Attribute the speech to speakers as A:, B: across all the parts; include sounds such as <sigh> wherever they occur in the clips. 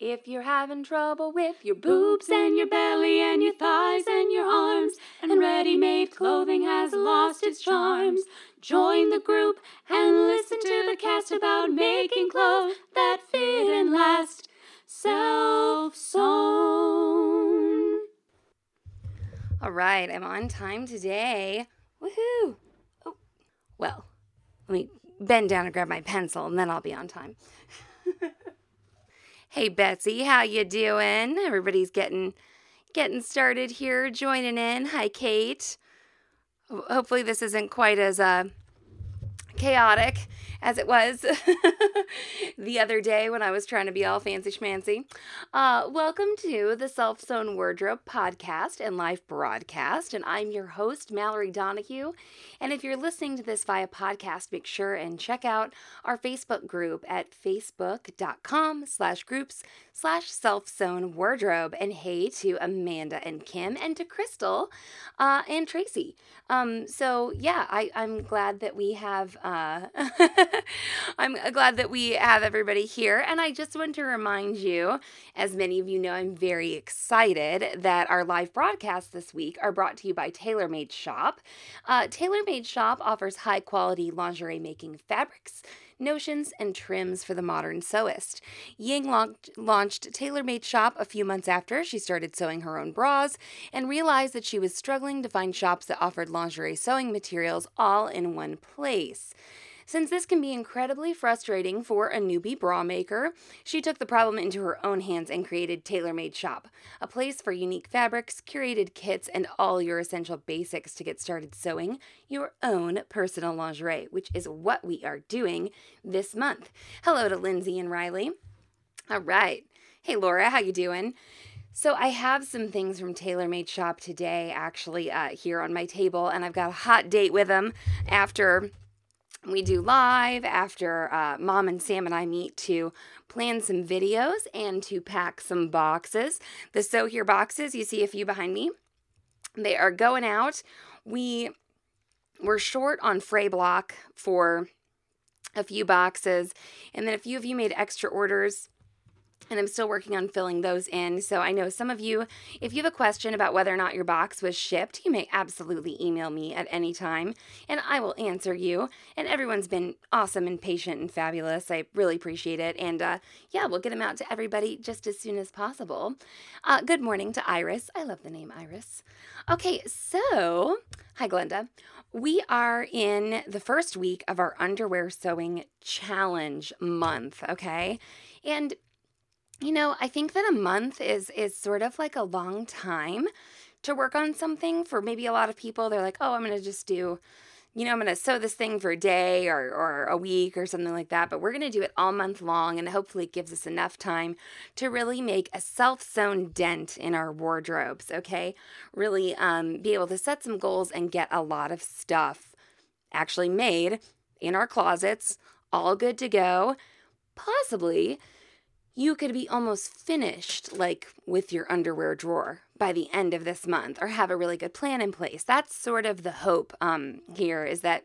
A: If you're having trouble with your boobs and your belly and your thighs and your arms, and ready made clothing has lost its charms, join the group and listen to the cast about making clothes that fit and last. Self sewn. All right, I'm on time today. Woohoo! Oh, well, let me bend down and grab my pencil, and then I'll be on time. <laughs> Hey Betsy, how you doing? Everybody's getting getting started here, joining in. Hi Kate. Hopefully this isn't quite as uh chaotic as it was <laughs> the other day when I was trying to be all fancy schmancy. Uh, welcome to the Self Sewn Wardrobe podcast and live broadcast, and I'm your host, Mallory Donahue. And if you're listening to this via podcast, make sure and check out our Facebook group at facebook.com slash groups slash self sewn wardrobe. And hey to Amanda and Kim and to Crystal uh, and Tracy. Um, so yeah, I, I'm glad that we have uh, <laughs> <laughs> I'm glad that we have everybody here. And I just want to remind you, as many of you know, I'm very excited that our live broadcasts this week are brought to you by Tailor Made Shop. Uh, Tailor Made Shop offers high quality lingerie making fabrics notions, and trims for the modern sewist. Ying launched, launched Tailor Made Shop a few months after she started sewing her own bras and realized that she was struggling to find shops that offered lingerie sewing materials all in one place. Since this can be incredibly frustrating for a newbie bra maker, she took the problem into her own hands and created Tailor Made Shop, a place for unique fabrics, curated kits, and all your essential basics to get started sewing your own personal lingerie, which is what we are doing this month. Hello to Lindsay and Riley. All right. Hey Laura, how you doing? So I have some things from Tailor Made Shop today, actually, uh, here on my table, and I've got a hot date with them after we do live after uh, mom and Sam and I meet to plan some videos and to pack some boxes. The so Here boxes, you see a few behind me, they are going out. We were short on fray block for a few boxes, and then a few of you made extra orders and I'm still working on filling those in. So I know some of you, if you have a question about whether or not your box was shipped, you may absolutely email me at any time and I will answer you. And everyone's been awesome and patient and fabulous. I really appreciate it. And uh, yeah, we'll get them out to everybody just as soon as possible. Uh, good morning to Iris. I love the name Iris. Okay, so hi, Glenda. We are in the first week of our underwear sewing challenge month, okay? And you know, I think that a month is is sort of like a long time to work on something for maybe a lot of people. They're like, "Oh, I'm going to just do you know, I'm going to sew this thing for a day or, or a week or something like that, but we're going to do it all month long. And hopefully, it gives us enough time to really make a self sewn dent in our wardrobes, okay? Really um, be able to set some goals and get a lot of stuff actually made in our closets, all good to go. Possibly you could be almost finished, like with your underwear drawer by the end of this month, or have a really good plan in place. That's sort of the hope um, here is that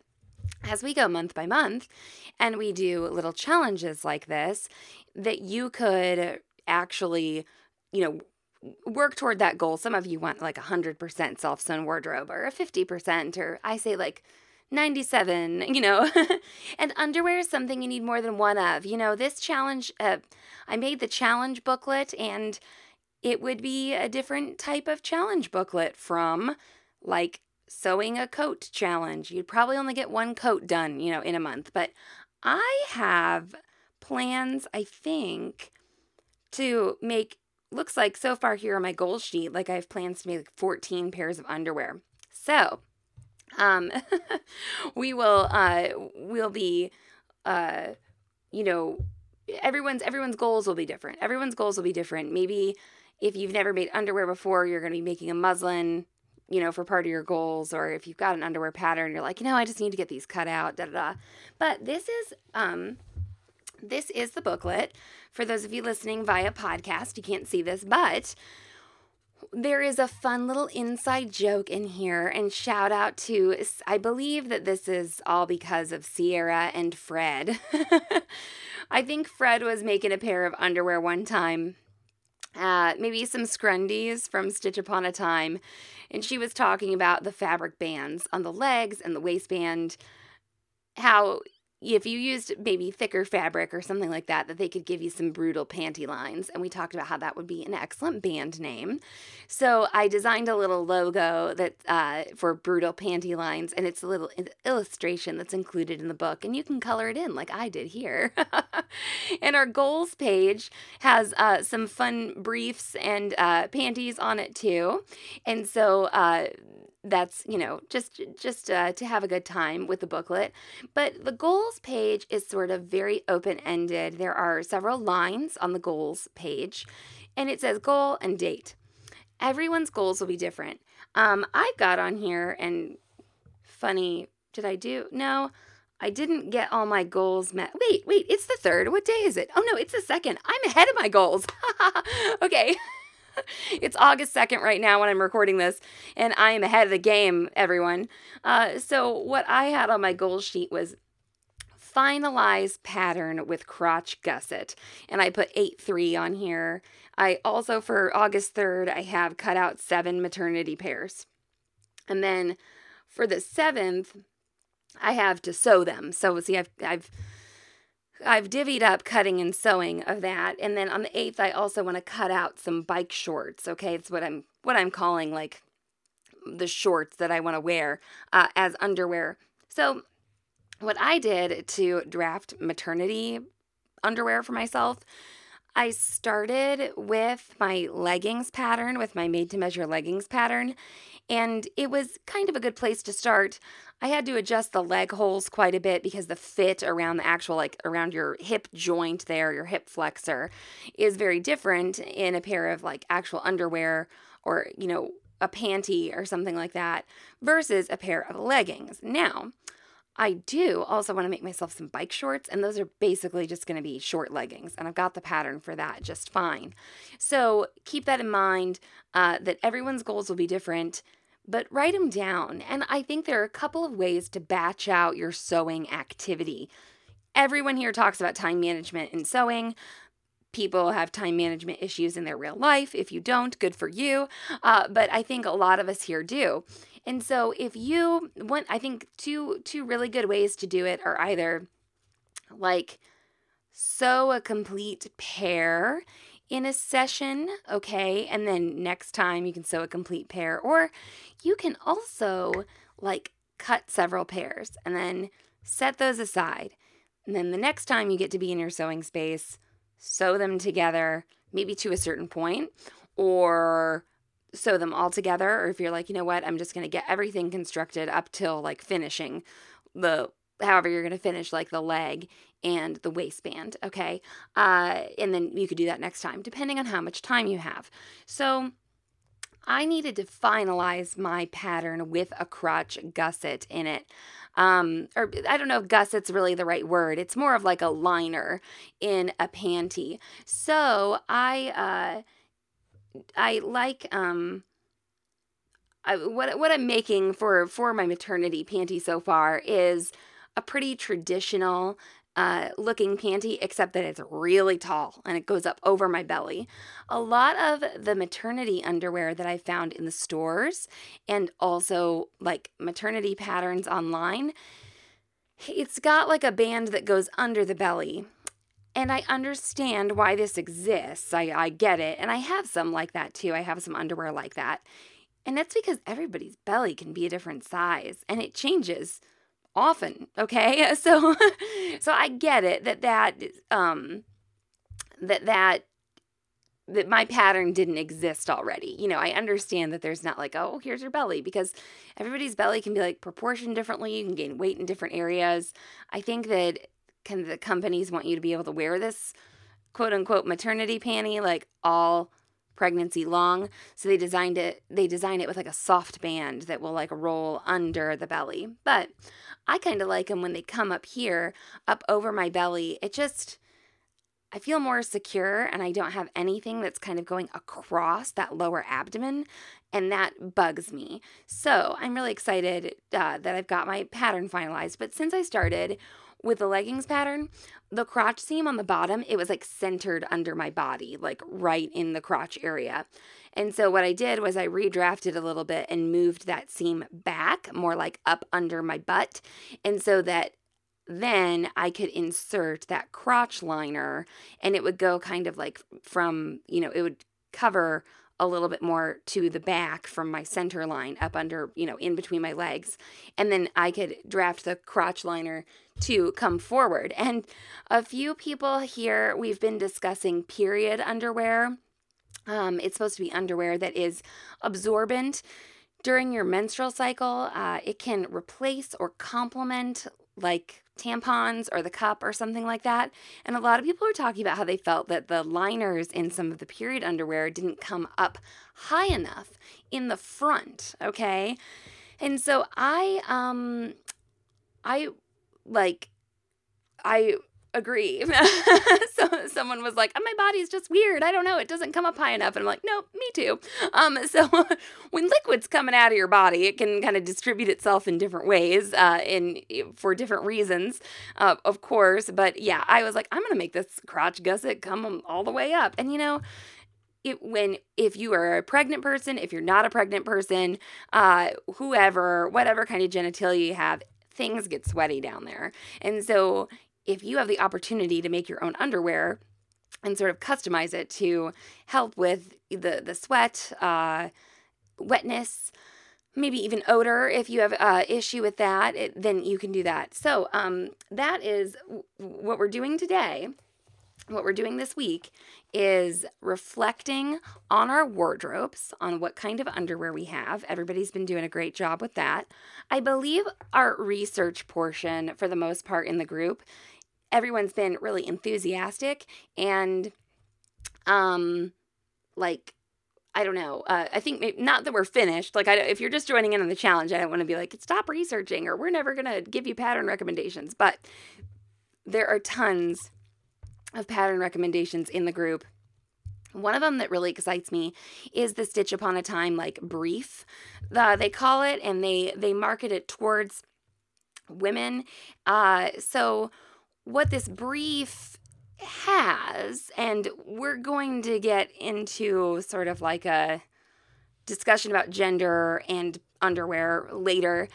A: as we go month by month and we do little challenges like this, that you could actually, you know, work toward that goal. Some of you want like a 100% self sewn wardrobe or a 50%, or I say like 97, <laughs> you know. and underwear is something you need more than one of. You know, this challenge, uh, I made the challenge booklet and it would be a different type of challenge booklet from like sewing a coat challenge. You'd probably only get one coat done, you know, in a month. But I have plans, I think, to make looks like so far here on my goal sheet, like I have plans to make like 14 pairs of underwear. So um, <laughs> we will uh, we'll be uh, you know everyone's everyone's goals will be different. Everyone's goals will be different. Maybe if you've never made underwear before, you're going to be making a muslin, you know, for part of your goals. Or if you've got an underwear pattern, you're like, you know, I just need to get these cut out. Da da da. But this is um, this is the booklet for those of you listening via podcast. You can't see this, but there is a fun little inside joke in here, and shout out to I believe that this is all because of Sierra and Fred. <laughs> I think Fred was making a pair of underwear one time uh, maybe some scrundies from Stitch Upon a Time. And she was talking about the fabric bands on the legs and the waistband, how if you used maybe thicker fabric or something like that, that they could give you some brutal panty lines. And we talked about how that would be an excellent band name. So I designed a little logo that uh, for brutal panty lines, and it's a little illustration that's included in the book, and you can color it in like I did here. <laughs> and our goals page has uh, some fun briefs and uh, panties on it too. And so uh, that's you know just just uh, to have a good time with the booklet but the goals page is sort of very open ended there are several lines on the goals page and it says goal and date everyone's goals will be different um, i've got on here and funny did i do no I didn't get all my goals met. Wait, wait, it's the third. What day is it? Oh no, it's the second. I'm ahead of my goals. <laughs> okay. <laughs> it's August 2nd right now when I'm recording this, and I am ahead of the game, everyone. Uh, so, what I had on my goal sheet was finalize pattern with crotch gusset, and I put 8 3 on here. I also, for August 3rd, I have cut out seven maternity pairs. And then for the 7th, I have to sew them. So, see, I've, I've, I've divvied up cutting and sewing of that. And then on the 8th I also want to cut out some bike shorts, okay? It's what I'm what I'm calling like the shorts that I want to wear uh, as underwear. So what I did to draft maternity underwear for myself, I started with my leggings pattern, with my made to measure leggings pattern, and it was kind of a good place to start. I had to adjust the leg holes quite a bit because the fit around the actual, like around your hip joint there, your hip flexor, is very different in a pair of like actual underwear or, you know, a panty or something like that versus a pair of leggings. Now, I do also want to make myself some bike shorts, and those are basically just going to be short leggings, and I've got the pattern for that just fine. So keep that in mind uh, that everyone's goals will be different, but write them down. And I think there are a couple of ways to batch out your sewing activity. Everyone here talks about time management in sewing. People have time management issues in their real life. If you don't, good for you. Uh, but I think a lot of us here do. And so if you want I think two two really good ways to do it are either like sew a complete pair in a session, okay? And then next time you can sew a complete pair or you can also like cut several pairs and then set those aside. And then the next time you get to be in your sewing space, sew them together, maybe to a certain point, or sew them all together or if you're like you know what i'm just going to get everything constructed up till like finishing the however you're going to finish like the leg and the waistband okay uh, and then you could do that next time depending on how much time you have so I needed to finalize my pattern with a crotch gusset in it. Um, or I don't know if gusset's really the right word. It's more of like a liner in a panty. So I uh, I like um I, what what I'm making for for my maternity panty so far is a pretty traditional uh, looking panty, except that it's really tall and it goes up over my belly. A lot of the maternity underwear that I found in the stores and also like maternity patterns online, it's got like a band that goes under the belly. And I understand why this exists. I, I get it. And I have some like that too. I have some underwear like that. And that's because everybody's belly can be a different size and it changes often, okay? <laughs> So so I get it that that um that that that my pattern didn't exist already. You know, I understand that there's not like, oh, here's your belly because everybody's belly can be like proportioned differently. You can gain weight in different areas. I think that can the companies want you to be able to wear this quote unquote maternity panty like all pregnancy long? So they designed it they design it with like a soft band that will like roll under the belly. But i kind of like them when they come up here up over my belly. It just i feel more secure and i don't have anything that's kind of going across that lower abdomen and that bugs me. So i'm really excited uh, that i've got my pattern finalized. But since i started with the leggings pattern, the crotch seam on the bottom, it was like centered under my body, like right in the crotch area. And so what I did was I redrafted a little bit and moved that seam back, more like up under my butt. And so that then I could insert that crotch liner and it would go kind of like from, you know, it would cover a little bit more to the back from my center line up under, you know, in between my legs. And then I could draft the crotch liner to come forward. And a few people here, we've been discussing period underwear. Um, it's supposed to be underwear that is absorbent during your menstrual cycle. Uh, it can replace or complement like tampons or the cup or something like that. And a lot of people are talking about how they felt that the liners in some of the period underwear didn't come up high enough in the front, okay? And so I um I like I agree. <laughs> so someone was like, "My body's just weird. I don't know. It doesn't come up high enough." And I'm like, "Nope, me too." Um, <laughs> so when liquid's coming out of your body, it can kind of distribute itself in different ways, uh, in for different reasons, uh, of course. But yeah, I was like, "I'm gonna make this crotch gusset come all the way up," and you know. It, when if you are a pregnant person, if you're not a pregnant person, uh, whoever, whatever kind of genitalia you have, things get sweaty down there. And so if you have the opportunity to make your own underwear and sort of customize it to help with the the sweat, uh, wetness, maybe even odor if you have uh, issue with that it, then you can do that so um, that is w- what we're doing today what we're doing this week is reflecting on our wardrobes, on what kind of underwear we have. Everybody's been doing a great job with that. I believe our research portion, for the most part, in the group, everyone's been really enthusiastic and, um, like, I don't know. Uh, I think maybe, not that we're finished. Like, I, if you're just joining in on the challenge, I don't want to be like, stop researching or we're never going to give you pattern recommendations. But there are tons of pattern recommendations in the group. One of them that really excites me is the Stitch Upon a Time like brief. The, they call it and they they market it towards women. Uh, so what this brief has, and we're going to get into sort of like a discussion about gender and underwear later.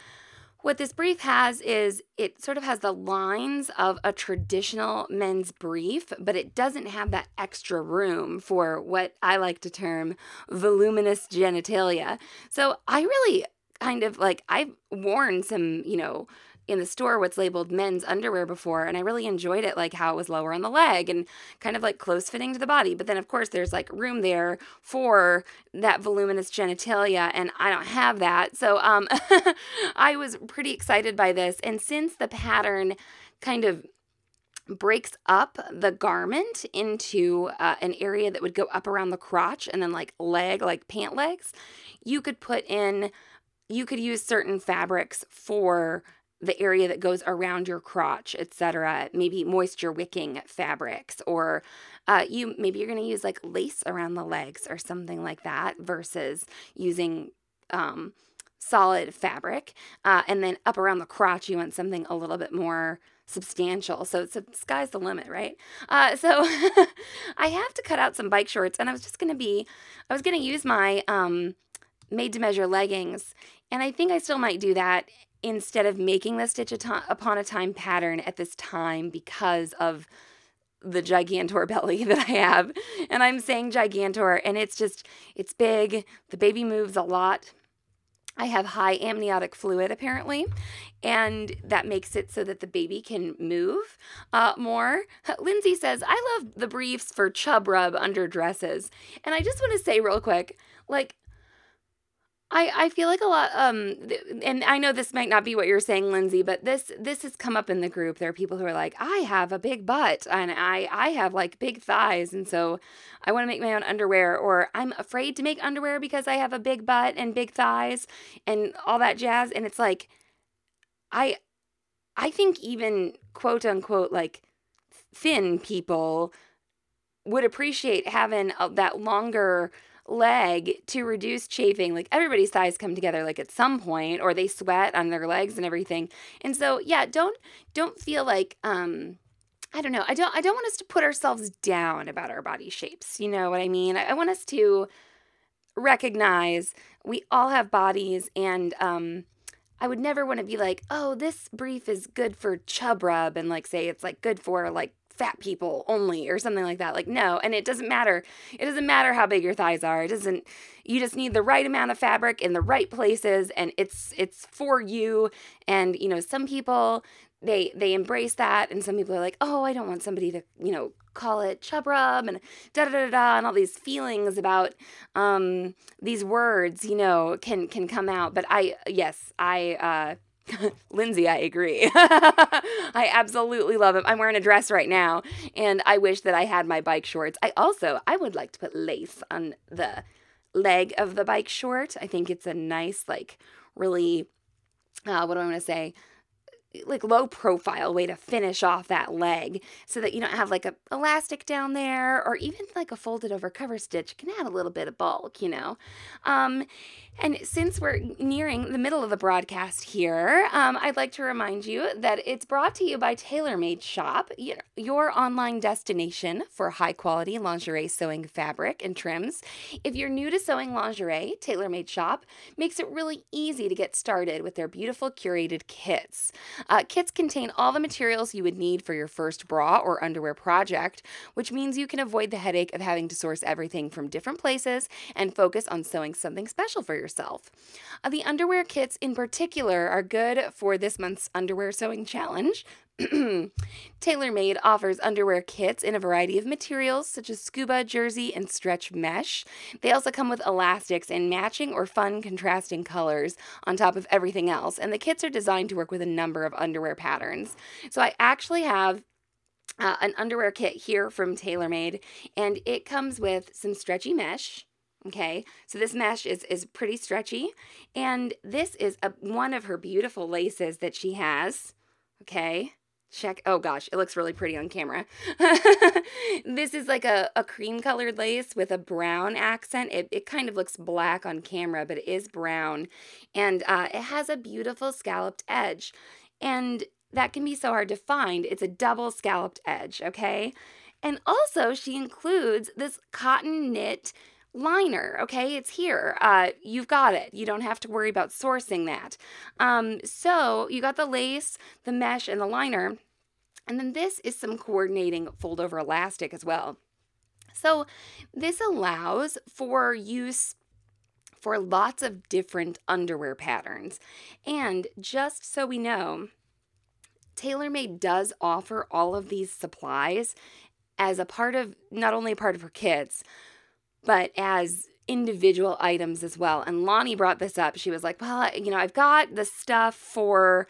A: What this brief has is it sort of has the lines of a traditional men's brief, but it doesn't have that extra room for what I like to term voluminous genitalia. So I really kind of like, I've worn some, you know, in the store what's labeled men's underwear before and I really enjoyed it like how it was lower on the leg and kind of like close fitting to the body. But then of course there's like room there for that voluminous genitalia and I don't have that. So um <laughs> I was pretty excited by this. And since the pattern kind of breaks up the garment into uh, an area that would go up around the crotch and then like leg like pant legs you could put in you could use certain fabrics for the area that goes around your crotch, etc. Maybe moisture wicking fabrics, or uh, you maybe you're going to use like lace around the legs or something like that, versus using um, solid fabric. Uh, and then up around the crotch, you want something a little bit more substantial. So it's a, sky's the limit, right? Uh, so <laughs> I have to cut out some bike shorts, and I was just going to be, I was going to use my um, made to measure leggings, and I think I still might do that instead of making the stitch upon a time pattern at this time because of the gigantor <laughs> belly that I have. And I'm saying gigantor, and it's just, it's big. The baby moves a lot. I have high amniotic fluid apparently, and that makes it so that the baby can move uh, more. Lindsay says, I love the briefs for chub rub under dresses. And I just want to say, real quick, like, I, I feel like a lot um and I know this might not be what you're saying Lindsay but this this has come up in the group. There are people who are like I have a big butt and I I have like big thighs and so I want to make my own underwear or I'm afraid to make underwear because I have a big butt and big thighs and all that jazz and it's like I I think even quote unquote like thin people would appreciate having a, that longer leg to reduce chafing. Like everybody's thighs come together like at some point or they sweat on their legs and everything. And so, yeah, don't don't feel like um I don't know. I don't I don't want us to put ourselves down about our body shapes. You know what I mean? I, I want us to recognize we all have bodies and um I would never want to be like, oh, this brief is good for chub rub and like say it's like good for like fat people only or something like that. Like, no. And it doesn't matter. It doesn't matter how big your thighs are. It doesn't, you just need the right amount of fabric in the right places and it's, it's for you. And, you know, some people, they, they embrace that. And some people are like, oh, I don't want somebody to, you know, call it chub rub and da da da da and all these feelings about um these words you know can can come out but i yes i uh <laughs> Lindsay, I agree. <laughs> I absolutely love them. I'm wearing a dress right now, and I wish that I had my bike shorts. I also I would like to put lace on the leg of the bike short. I think it's a nice, like, really, uh, what do I want to say? like low profile way to finish off that leg so that you don't have like a elastic down there or even like a folded over cover stitch can add a little bit of bulk you know um, and since we're nearing the middle of the broadcast here um, i'd like to remind you that it's brought to you by tailormade shop your online destination for high quality lingerie sewing fabric and trims if you're new to sewing lingerie tailormade shop makes it really easy to get started with their beautiful curated kits uh, kits contain all the materials you would need for your first bra or underwear project, which means you can avoid the headache of having to source everything from different places and focus on sewing something special for yourself. Uh, the underwear kits in particular are good for this month's underwear sewing challenge, <clears throat> Tailor Made offers underwear kits in a variety of materials such as scuba, jersey, and stretch mesh. They also come with elastics in matching or fun contrasting colors on top of everything else, and the kits are designed to work with a number of underwear patterns. So I actually have uh, an underwear kit here from Tailor Made, and it comes with some stretchy mesh. Okay, so this mesh is, is pretty stretchy, and this is a, one of her beautiful laces that she has. Okay, check oh gosh it looks really pretty on camera. <laughs> This is like a, a cream colored lace with a brown accent. It, it kind of looks black on camera but it is brown and uh, it has a beautiful scalloped edge and that can be so hard to find. It's a double scalloped edge okay? And also she includes this cotton knit liner okay? It's here. Uh, you've got it. You don't have to worry about sourcing that. Um, so you got the lace the mesh and the liner. And then this is some coordinating fold over elastic as well. So this allows for use for lots of different underwear patterns. And just so we know Tailor Made does offer all of these supplies as a part of not only a part of her kits but as individual items as well. And Lonnie brought this up. She was like, Well, you know, I've got the stuff for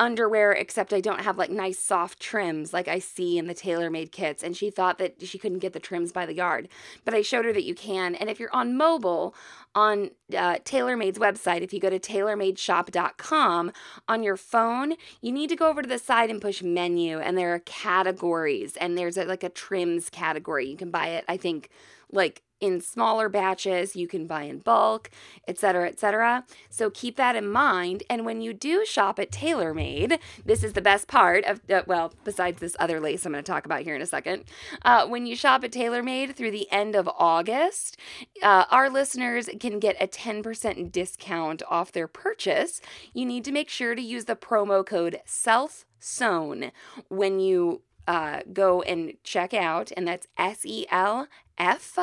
A: underwear, except I don't have like nice soft trims like I see in the tailor-made kits. And she thought that she couldn't get the trims by the yard. But I showed her that you can. And if you're on mobile, on uh, Tailor Made's website, if you go to tailormadeshop.com on your phone, you need to go over to the side and push menu. And there are categories. And there's a, like a trims category. You can buy it, I think, like in smaller batches, you can buy in bulk, etc., etc. So keep that in mind. And when you do shop at Tailor Made, this is the best part of, uh, well, besides this other lace I'm going to talk about here in a second. Uh, when you shop at Tailor Made through the end of August, uh, our listeners can get a 10% discount off their purchase. You need to make sure to use the promo code SELF sewn when you uh, go and check out, and that's S E L F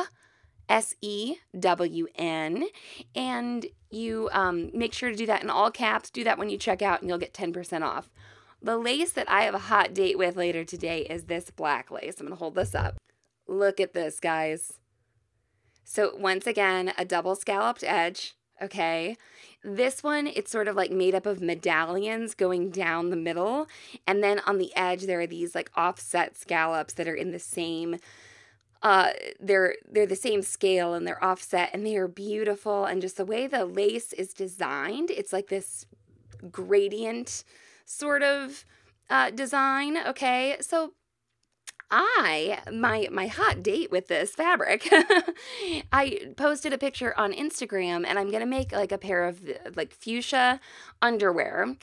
A: S E W N. And you um, make sure to do that in all caps. Do that when you check out, and you'll get 10% off. The lace that I have a hot date with later today is this black lace. I'm going to hold this up. Look at this, guys. So, once again, a double scalloped edge. Okay. This one, it's sort of like made up of medallions going down the middle. And then on the edge, there are these like offset scallops that are in the same uh they're they're the same scale and they're offset and they are beautiful and just the way the lace is designed it's like this gradient sort of uh design okay so I my my hot date with this fabric. <laughs> I posted a picture on Instagram and I'm going to make like a pair of like fuchsia underwear.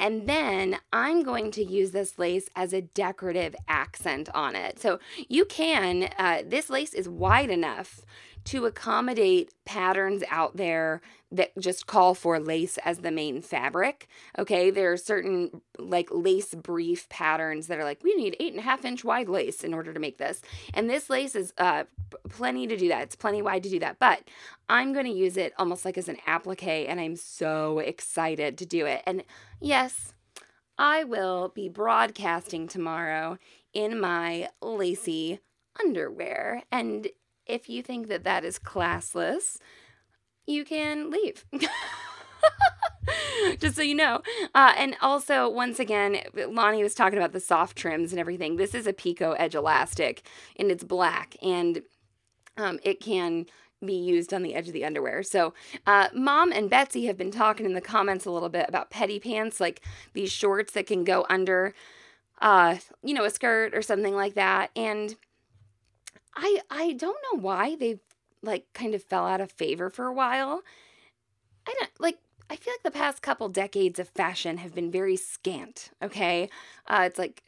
A: And then I'm going to use this lace as a decorative accent on it. So you can, uh, this lace is wide enough to accommodate patterns out there that just call for lace as the main fabric. Okay, there are certain like lace brief patterns that are like, we need eight and a half inch wide lace in order to make this. And this lace is uh, plenty to do that. It's plenty wide to do that. But I'm going to use it almost like as an applique, and I'm so excited to do it. And yes, I will be broadcasting tomorrow in my lacy underwear. And if you think that that is classless, you can leave. <laughs> Just so you know. Uh, and also, once again, Lonnie was talking about the soft trims and everything. This is a Pico Edge Elastic and it's black and um, it can be used on the edge of the underwear. So, uh, Mom and Betsy have been talking in the comments a little bit about petty pants, like these shorts that can go under, uh, you know, a skirt or something like that. And I I don't know why they've like kind of fell out of favor for a while. I don't like I feel like the past couple decades of fashion have been very scant, okay? Uh, it's like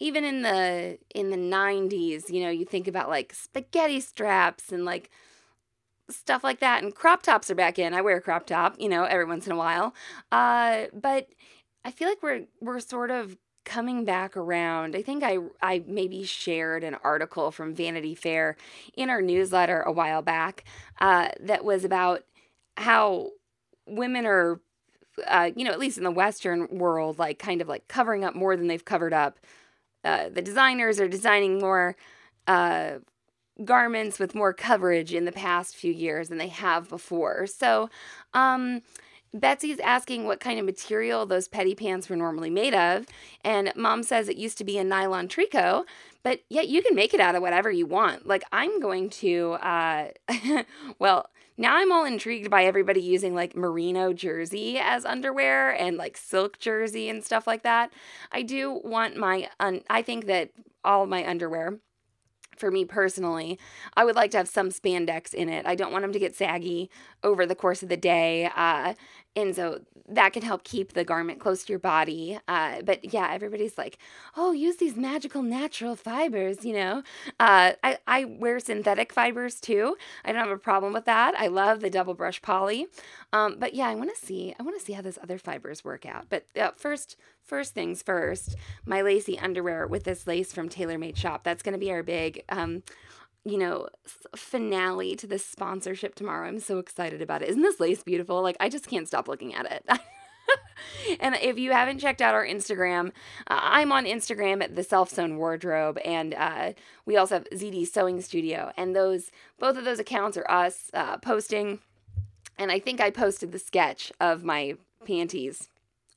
A: even in the in the 90s, you know, you think about like spaghetti straps and like stuff like that and crop tops are back in. I wear a crop top, you know, every once in a while. Uh, but I feel like we're we're sort of coming back around. I think I I maybe shared an article from Vanity Fair in our newsletter a while back uh, that was about how women are, uh, you know, at least in the Western world, like kind of like covering up more than they've covered up. Uh, the designers are designing more uh, garments with more coverage in the past few years than they have before. So, um, Betsy's asking what kind of material those petty pants were normally made of, and mom says it used to be a nylon tricot, but yet you can make it out of whatever you want. Like, I'm going to, uh, <laughs> well, now I'm all intrigued by everybody using like merino jersey as underwear and like silk jersey and stuff like that. I do want my, un- I think that all my underwear for me personally, I would like to have some spandex in it. I don't want them to get saggy over the course of the day. Uh, and so that can help keep the garment close to your body. Uh, but yeah, everybody's like, oh, use these magical natural fibers, you know. Uh, I, I wear synthetic fibers too. I don't have a problem with that. I love the double brush poly. Um, but yeah, I want to see, I want to see how those other fibers work out. But uh, first, first things first, my lacy underwear with this lace from tailor made Shop. That's going to be our big um, you know, finale to this sponsorship tomorrow. I'm so excited about it. Isn't this lace beautiful? Like, I just can't stop looking at it. <laughs> and if you haven't checked out our Instagram, uh, I'm on Instagram at the Self Sewn Wardrobe, and uh, we also have ZD Sewing Studio. And those, both of those accounts are us uh, posting. And I think I posted the sketch of my panties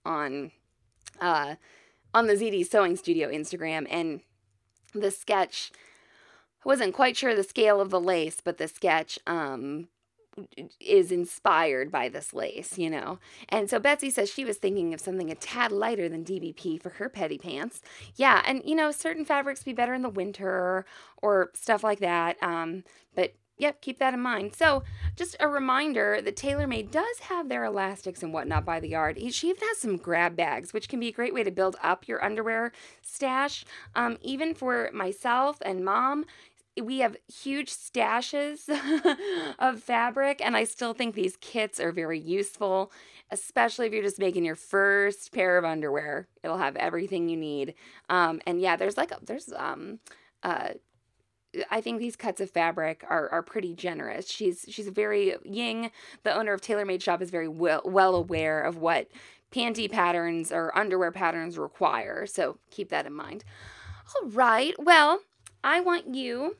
A: on, uh, on the ZD Sewing Studio Instagram, and the sketch I wasn't quite sure the scale of the lace, but the sketch um, is inspired by this lace, you know. And so Betsy says she was thinking of something a tad lighter than DBP for her petty pants. Yeah, and you know, certain fabrics be better in the winter or stuff like that. Um, but yep, keep that in mind. So, just a reminder that Tailor Made does have their elastics and whatnot by the yard. She even has some grab bags, which can be a great way to build up your underwear stash. Um, even for myself and mom, we have huge stashes <laughs> of fabric, and I still think these kits are very useful, especially if you're just making your first pair of underwear. It'll have everything you need. Um, and yeah, there's like, there's, um, uh, I think these cuts of fabric are, are pretty generous. She's she's very Ying, the owner of Tailor Made Shop, is very well well aware of what panty patterns or underwear patterns require. So keep that in mind. All right. Well, I want you,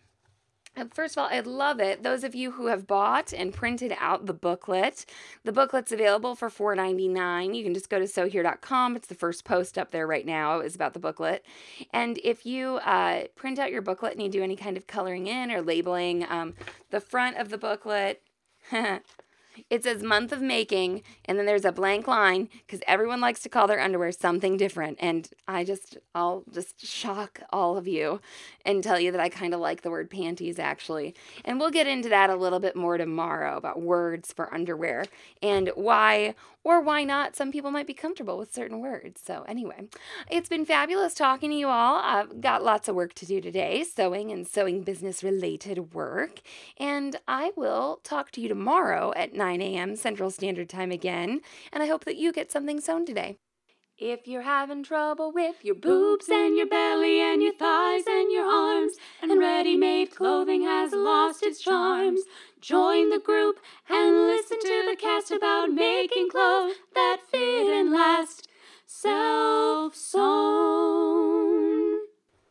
A: uh, first of all, I'd love it. Those of you who have bought and printed out the booklet, the booklet's available for $4.99. You can just go to sewhere.com. It's the first post up there right now is about the booklet. And if you uh, print out your booklet and you do any kind of coloring in or labeling, um, the front of the booklet, <laughs> It says month of making, and then there's a blank line because everyone likes to call their underwear something different. And I just, I'll just shock all of you and tell you that I kind of like the word panties actually. And we'll get into that a little bit more tomorrow about words for underwear and why or why not some people might be comfortable with certain words. So, anyway, it's been fabulous talking to you all. I've got lots of work to do today sewing and sewing business related work. And I will talk to you tomorrow at 9 9 a.m. Central Standard Time again, and I hope that you get something sewn today. If you're having trouble with your boobs and your belly and your thighs and your arms, and ready made clothing has lost its charms, join the group and listen to the cast about making clothes that fit and last. Self sewn.